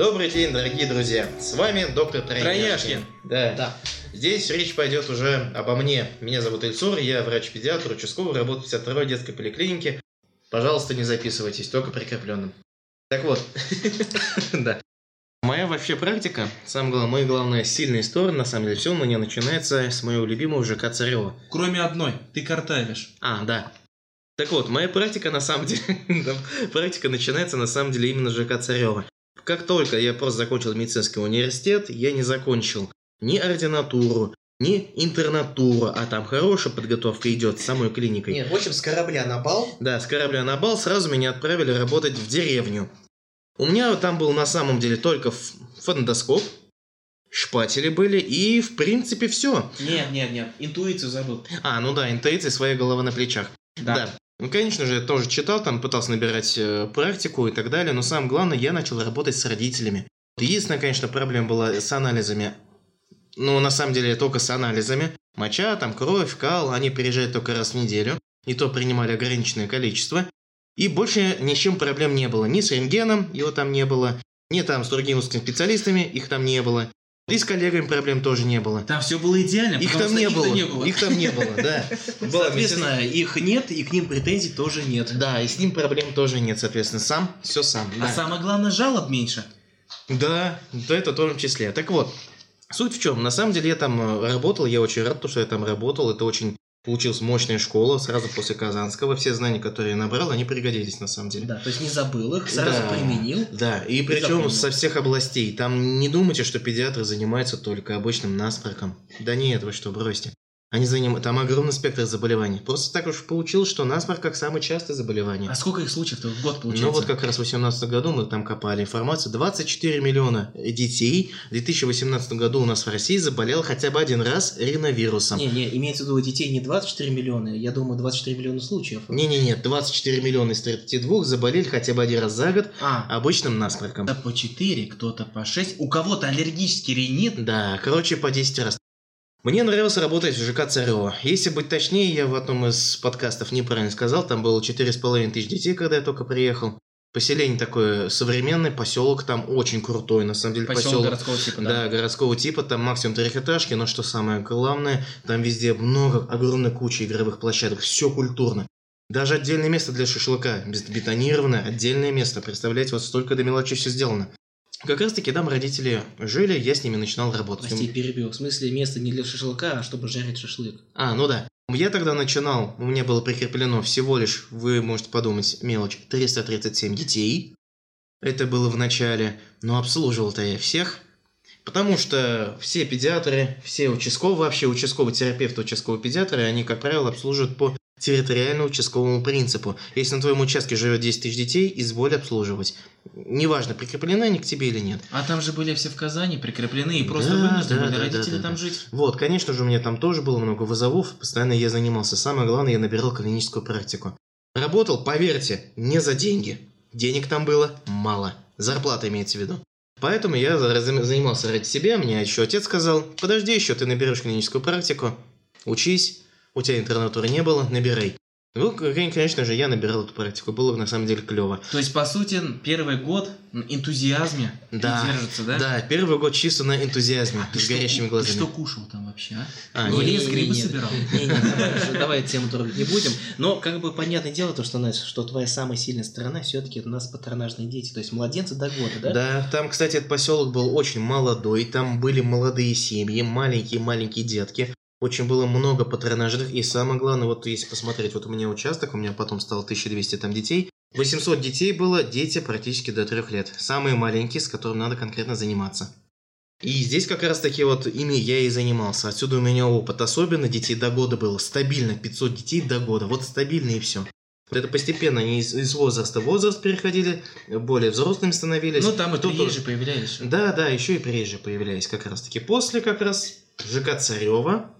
Добрый день, дорогие друзья. С вами доктор Трояшкин. Да. Да. Здесь речь пойдет уже обо мне. Меня зовут Ильсур, я врач-педиатр, участковый, работаю в 52-й детской поликлинике. Пожалуйста, не записывайтесь, только прикрепленным. Так вот, да. Моя вообще практика, самое главное, моя главная сильная история, на самом деле, все у меня начинается с моего любимого ЖК Царева. Кроме одной, ты картавишь. А, да. Так вот, моя практика на самом деле, практика начинается на самом деле именно с ЖК Царева. Как только я просто закончил медицинский университет, я не закончил ни ординатуру, ни интернатуру, а там хорошая подготовка идет с самой клиникой. Нет, в общем, с корабля на бал. Да, с корабля на бал сразу меня отправили работать в деревню. У меня там был на самом деле только фондоскоп, шпатели были и в принципе все. Нет, нет, нет, интуицию забыл. А, ну да, интуиция, своя голова на плечах. Да. Ну, конечно же, я тоже читал, там пытался набирать э, практику и так далее, но самое главное, я начал работать с родителями. Единственная, конечно, проблема была с анализами. Ну, на самом деле, только с анализами. Моча, там, кровь, кал, они приезжают только раз в неделю. И то принимали ограниченное количество. И больше ни с чем проблем не было. Ни с рентгеном, его там не было, ни там с другими узкими специалистами, их там не было. И с коллегами проблем тоже не было. Там все было идеально, Их там не их-то было. не было. Их там не было, да. Соответственно, их нет, и к ним претензий тоже нет. Да, и с ним проблем тоже нет, соответственно. Сам, все сам. А самое главное, жалоб меньше. да, да, это в том числе. Так вот, суть в чем? На самом деле я там э, работал, я очень рад, что я там работал. Это очень получилась мощная школа сразу после Казанского. Все знания, которые я набрал, они пригодились на самом деле. Да, то есть не забыл их, сразу Да. применил. Да, и причем запомнил. со всех областей. Там не думайте, что педиатры занимаются только обычным насморком. Да нет, вы что, бросьте. Они заним... Там огромный спектр заболеваний. Просто так уж получилось, что насморк как самое частое заболевание. А сколько их случаев-то в год получается? Ну вот как раз в 2018 году мы там копали информацию. 24 миллиона детей в 2018 году у нас в России заболел хотя бы один раз риновирусом. Не, не, имеется в виду детей не 24 миллиона, я думаю, 24 миллиона случаев. Не-не-не, 24 миллиона из 32 заболели хотя бы один раз за год А, обычным насморком. кто-то по 4, кто-то по 6. У кого-то аллергический ринит. Да, короче, по 10 раз. Мне нравилось работать в ЖК Царева. Если быть точнее, я в одном из подкастов неправильно сказал, там было 4,5 тысяч детей, когда я только приехал. Поселение такое современное, поселок там очень крутой, на самом деле Поселок поселок. городского типа, да. Да, городского типа, там максимум трехэтажки, но что самое главное, там везде много, огромная куча игровых площадок, все культурно. Даже отдельное место для шашлыка, бетонированное, отдельное место, представляете, вот столько до мелочи все сделано. Как раз таки там родители жили, я с ними начинал работать. Прости, перебил. В смысле, место не для шашлыка, а чтобы жарить шашлык. А, ну да. Я тогда начинал, у меня было прикреплено всего лишь, вы можете подумать, мелочь, 337 детей. Это было в начале, но обслуживал-то я всех. Потому что все педиатры, все участковые, вообще участковые терапевты, участковые педиатры, они, как правило, обслуживают по территориально-участковому принципу. Если на твоем участке живет 10 тысяч детей, изволь обслуживать. Неважно, прикреплены они к тебе или нет. А там же были все в Казани прикреплены и просто Да, вынуждены да, были да, родители да, там да. жить. Вот, конечно же, у меня там тоже было много вызовов, постоянно я занимался. Самое главное, я набирал клиническую практику. Работал, поверьте, не за деньги. Денег там было мало. Зарплата имеется в виду. Поэтому я за- занимался ради себя, мне еще отец сказал, подожди еще, ты наберешь клиническую практику, учись, у тебя интернатуры не было, набирай. Ну, конечно же, я набирал эту практику, было на самом деле клево. То есть, по сути, первый год на энтузиазме Да, держится, да? Да, первый год чисто на энтузиазме, Ты с что горящими глазами. Ты что кушал там вообще, а? А, В не- лес грибы собирал? Не, не, давай, тему трогать не будем. Но как бы понятное дело, то, что, знаешь, что твоя самая сильная сторона все-таки это у нас патронажные дети, то есть младенцы до года, да? Да, там, кстати, этот поселок был очень молодой, там были молодые семьи, маленькие-маленькие детки. Очень было много патронажных, и самое главное, вот если посмотреть, вот у меня участок, у меня потом стало 1200 там детей, 800 детей было, дети практически до трех лет. Самые маленькие, с которыми надо конкретно заниматься. И здесь как раз таки вот ими я и занимался. Отсюда у меня опыт. Особенно детей до года было. Стабильно 500 детей до года. Вот стабильно и все. Вот это постепенно они из, из возраста в возраст переходили, более взрослыми становились. Ну, там и Кто-то- приезжие появлялись. да, да, еще и приезжие появлялись как раз таки. После как раз ЖК Царева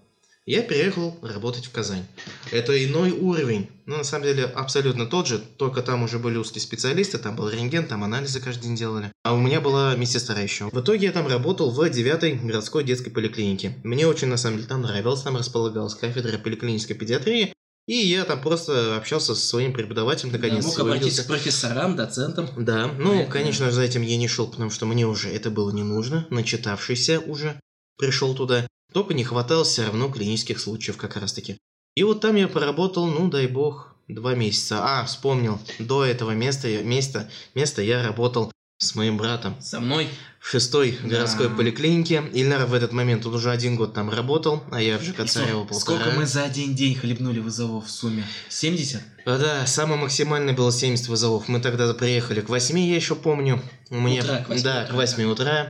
я переехал работать в Казань. Это иной уровень. Ну, на самом деле, абсолютно тот же, только там уже были узкие специалисты, там был рентген, там анализы каждый день делали. А у меня была медсестра еще. В итоге я там работал в 9-й городской детской поликлинике. Мне очень, на самом деле, там нравилось, там располагалась кафедра поликлинической педиатрии. И я там просто общался со своим преподавателем, Да, наконец мог обратиться к профессорам, доцентам. Да, ну, Поэтому- конечно же, за этим я не шел, потому что мне уже это было не нужно, начитавшийся уже пришел туда. Только не хватало все равно клинических случаев как раз таки. И вот там я поработал, ну, дай бог, два месяца. А, вспомнил, до этого места, места, места я работал с моим братом Со мной. в шестой Да. городской поликлинике. Ильнар в этот момент, он уже один год там работал, а я в ЖК Царево полтора. Сколько мы за один день хлебнули вызовов в сумме? 70? А, Да, самое максимальное было 70 вызовов. Мы тогда приехали к 8, я еще помню. У меня... Утра, к 8 да, утра, к 8 утра.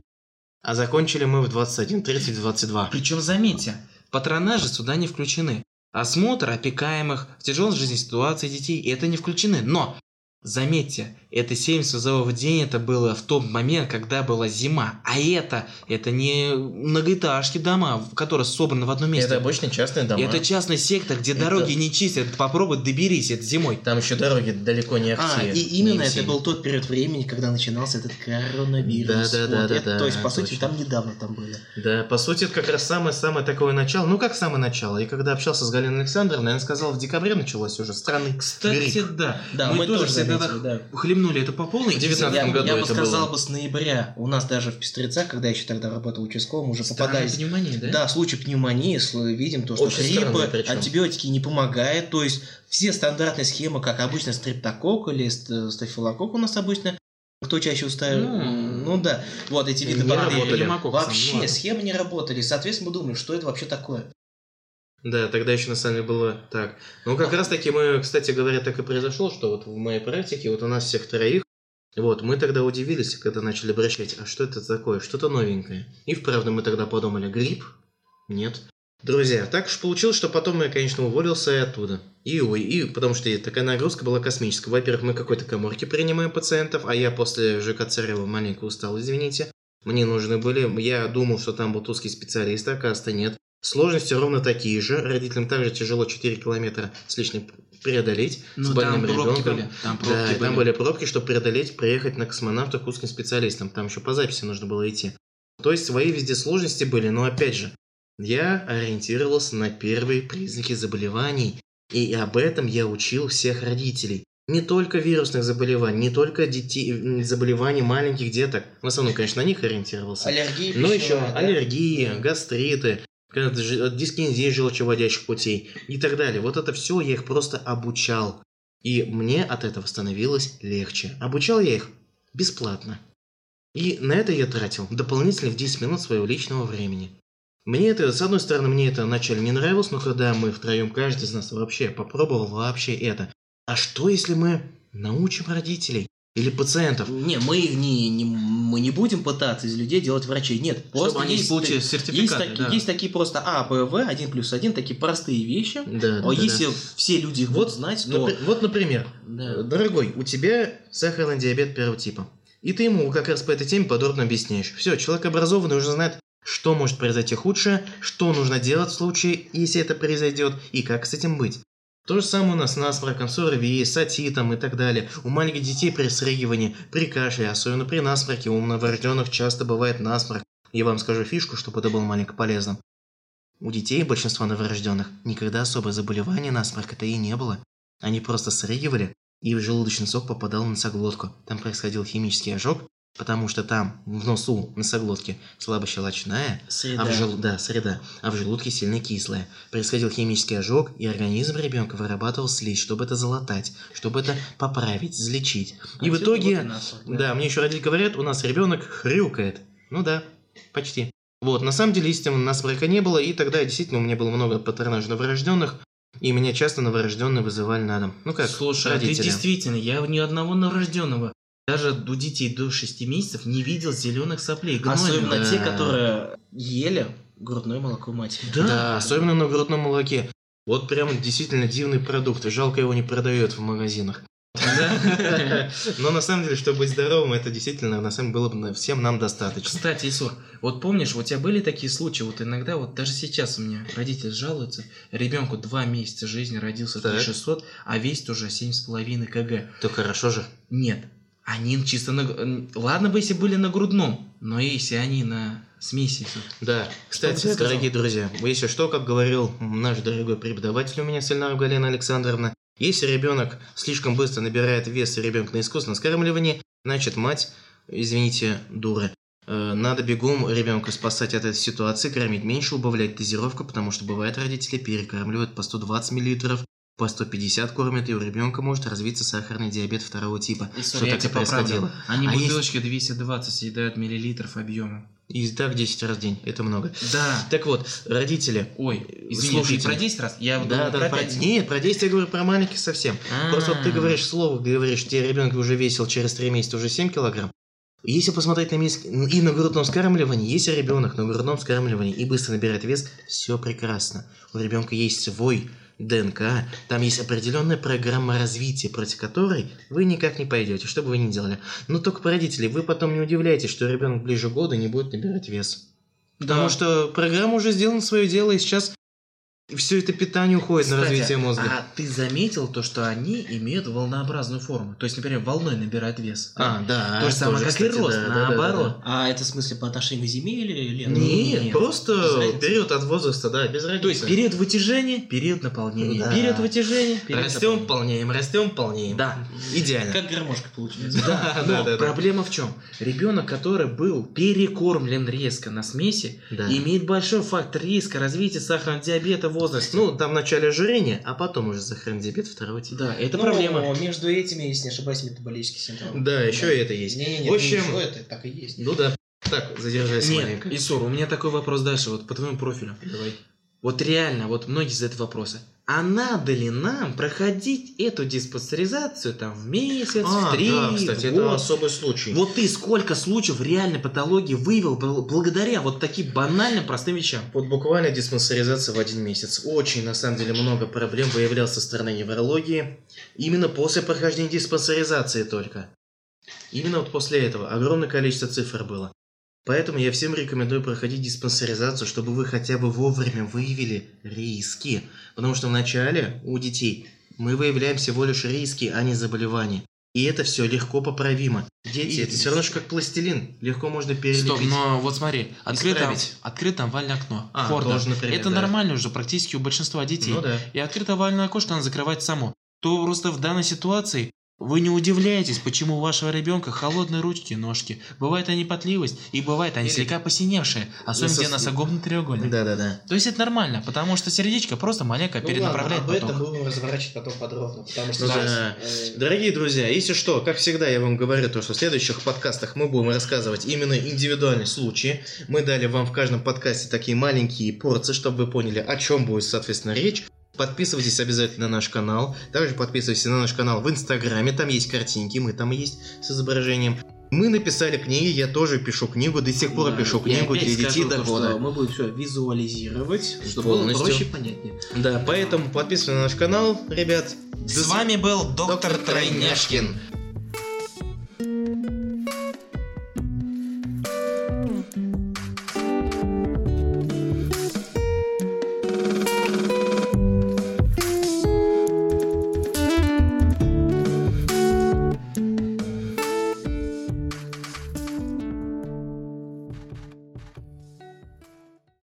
А закончили мы в 21.30-22. Причем, заметьте, патронажи сюда не включены. Осмотр опекаемых в тяжелой жизненной ситуации детей это не включены. Но, заметьте, это 70 вызовов в день, это было в тот момент, когда была зима. А это, это не многоэтажки дома, которые собраны в одном месте. обычно частные дома. Это частный сектор, где Это- дороги не чистят. Попробуй доберись, это зимой. Там еще дороги далеко не А, ахти. и именно это был тот период времени, когда начинался этот коронавирус. Да, да, да, Вот да, это- да, То есть, по сути, точно. там недавно там были. Да, по сути, это как раз самое-самое такое начало. Ну, как самое начало. И когда общался с Галиной Александровной, она сказала, в декабре началось уже странный Кстати, грипп. да. Да, мы, мы тоже тоже всегда заметили, да. Хлебнули это по полной. В 19 Я, году я бы это сказал было. бы с ноября. У нас даже в Пестрецах, когда я еще тогда работал участковым, уже Странная попадались пневмония, да? Да, случаи пневмонии, видим то, что Очень гриппы, антибиотики не помогают, то есть все стандартные схемы, как обычно стрептокок или ст- стафилококк у нас обычно, кто чаще устраивает, Ну, ну да, вот эти виды не бактерий. Вообще ну схемы не работали, соответственно мы думали, что это вообще такое. Да, тогда еще на самом деле было так. Ну, как раз таки мы, кстати говоря, так и произошло, что вот в моей практике, вот у нас всех троих, вот, мы тогда удивились, когда начали обращать, а что это такое, что-то новенькое. И вправду мы тогда подумали, грипп? Нет. Друзья, так уж получилось, что потом я, конечно, уволился и оттуда. И, и потому что такая нагрузка была космическая. Во-первых, мы какой-то коморке принимаем пациентов, а я после ЖК Царева маленько устал, извините. Мне нужны были, я думал, что там будут узкие специалисты, оказывается нет. Сложности ровно такие же. Родителям также тяжело 4 километра с лишним преодолеть Ну, с больным там пробки ребенком. были. Там пробки Да, и там были. были пробки, чтобы преодолеть, приехать на космонавта к узким специалистам. Там еще по записи нужно было идти. То есть свои везде сложности были, но опять же, я ориентировался на первые признаки заболеваний. И об этом я учил всех родителей. Не только вирусных заболеваний, не только детей, заболеваний маленьких деток. В основном, конечно, на них ориентировался. Аллергии Ну, еще да? аллергии, гастриты, же- дискинезия желчеводящих путей и так далее. Вот это все я их просто обучал. И мне от этого становилось легче. Обучал я их бесплатно. И на это я тратил дополнительных 10 минут своего личного времени. Мне это, с одной стороны, мне это вначале не нравилось, но когда мы втроем, каждый из нас вообще попробовал вообще это. А что если мы научим родителей или пациентов? Не, мы их не, не- мы не будем пытаться из людей делать врачей. Нет, просто Чтобы они есть, получили есть, сертификаты, такие, да. есть такие просто А, Б, В, 1 плюс 1, такие простые вещи. Да, А да, если да. все люди их Вот, будут знать, то... напри- вот, например, Да. Дорогой, у тебя сахарный диабет первого типа. И ты ему как раз по этой теме подробно объясняешь. Все, человек образованный уже знает, что может произойти худшее, что нужно делать в случае, если это произойдет, и как с этим быть. То же самое у нас с насморком, с ОРВИ, с отитом и так далее. У маленьких детей при срыгивании, при кашле, особенно при насморке, у новорожденных часто бывает насморк. Я вам скажу фишку, чтобы это было маленько полезным. У детей, большинства новорожденных, никогда особо заболевания насморка-то и не было. Они просто срыгивали, и в желудочный сок попадал в носоглотку. Там происходил химический ожог, потому что там, в носу, носоглотки, слабощелочная, Среда. а в жел... да, среда, а в желудке сильно кислая. Происходил химический ожог, и организм ребенка вырабатывал слизь, чтобы это залатать, чтобы это поправить, излечить. И в Отсюда итоге, и насморк, да, мне еще родители говорят, у нас ребенок хрюкает. Ну да, почти. Вот, на самом деле, естественно, насморка не было, и тогда действительно у меня было много патронажей новорожденных, и меня часто новорожденные вызывали на дом. Ну как, Слушай, а ты родители. действительно, я ни одного новорожденного, даже у детей до 6 месяцев не видел зеленых соплей. гнойных. Особенно Да. те, которые ели грудное молоко матери. Да, особенно на грудном молоке. Вот прям действительно дивный продукт. Жалко его не продают в магазинах. Но на самом деле, чтобы быть здоровым, это действительно на самом деле было бы всем нам достаточно. Кстати, Исур, вот помнишь, у тебя были такие случаи, вот иногда, вот даже сейчас у меня родители жалуются, ребенку два месяца жизни родился Так. 3600, а весит уже 7,5 кг. То хорошо же. Нет, они чисто на... Ладно бы, если были на грудном, но если они на смеси. Да, кстати, дорогие друзья, если что, как говорил наш дорогой преподаватель у меня, Сильнаров Галина Александровна, если ребенок слишком быстро набирает вес и ребенок на искусственном скармливании, значит мать, извините, дура. Э, Надо бегом ребенка спасать от этой ситуации, кормить меньше, убавлять дозировку, потому что бывает родители перекармливают по 120 мл, по 150 кормят, и у ребенка может развиться сахарный диабет второго типа. И Что так и поправлю. происходило. Они А есть- бутылочки 220 съедают миллилитров объема. И так 10 раз в день, это много. Да. Так вот, родители, Ой, извини, Слушайте. про 10 раз? Я Да, думал, да, про про- 5. Нет, про 10 я говорю про маленьких совсем. Просто вот ты говоришь слово, говоришь, тебе ребенок уже весил через 3 месяца уже 7 килограмм. Если посмотреть на миск и на грудном скармливании, если ребенок на грудном скармливании и быстро набирает вес, все прекрасно. У ребенка есть свой ДНК, там есть определенная программа развития, против которой вы никак не пойдете, что бы вы ни делали. Но только по родителей, вы потом не удивляйтесь, что ребенок ближе года не будет набирать вес. Потому что программа уже сделана свое дело, и сейчас все это питание уходит на Кстати, развитие мозга. А ты заметил то, что они имеют волнообразную форму? То есть, например, волной набирают вес. А, да. То же самое, тоже, как кстати, и рост, да, да, да, наоборот. А это в смысле по отношению к Земле или или- Нет, Нет, просто период от возраста, да, без разницы. То есть период вытяжения, период наполнения, Да. период вытяжения, период растем, полнеем, растем, полнеем. Да. Идеально. Как гармошка получается. Да, да, да, да. проблема в чем? Ребенок, который был перекормлен резко на смеси, Да. имеет большой фактор риска развития сахарного диабета в возрасте. Ну, там вначале ожирение, а потом уже сахарный диабет второго типа. да, это Ну, проблема. между этими, если не ошибаюсь, метаболический синдром. Да, еще и это есть. Не-не-не, В общем- ну, это так и есть. Ну да. Так, задержайся Нет, маленько. Исур, у меня такой вопрос дальше, вот по твоему профилю. Давай. Вот реально, вот многие задают вопросы. А надо ли нам проходить эту диспансеризацию там в месяц, в три, А, да, кстати, в это год? особый случай. Вот ты сколько случаев реальной патологии вывел бл- благодаря вот таким банальным простым вещам? Вот буквально диспансеризация в один месяц. Очень, на самом деле, много проблем выявлялось со стороны неврологии. Именно после прохождения диспансеризации только. Именно вот после этого огромное количество цифр было. Поэтому я всем рекомендую проходить диспансеризацию, чтобы вы хотя бы вовремя выявили риски. Потому что вначале у детей мы выявляем всего лишь риски, а не заболевания. И это все легко поправимо. Дети, И- это все равно же как пластилин. Легко можно перелепить. Стоп, но вот смотри, открыто, открыто овальное окно. А, Форда. тоже, например, Это да. нормально уже практически у большинства детей. Ну да. И открыто овальное окошко надо закрывать само. То просто в данной ситуации вы не удивляетесь, почему у вашего ребенка холодные ручки и ножки. Бывает они потливость, и бывает они Или- слегка посиневшие, особенно где носогубный треугольник. Да-да-да. То есть это нормально, потому что сердечко просто маленько Ну перенаправляет ладно, об этом поток. будем разворачивать потом подробно, потому что Ну сейчас, да. э, Дорогие друзья, если что, как всегда я вам говорю, то, что в следующих подкастах мы будем рассказывать именно индивидуальные случаи. Мы дали вам в каждом подкасте такие маленькие порции, чтобы вы поняли, о чем будет, соответственно, речь. Подписывайтесь обязательно на наш канал. Также подписывайтесь на наш канал в Инстаграме. Там есть картинки, мы там есть с изображением. Мы написали книги, я тоже пишу книгу, до сих пор да, пишу книгу для детей до года. Мы будем все визуализировать, чтобы было Полностью. проще и понятнее. Да, поэтому подписывайтесь на наш канал, ребят. С вами был доктор Доктор Тройняшкин. Тройняшкин.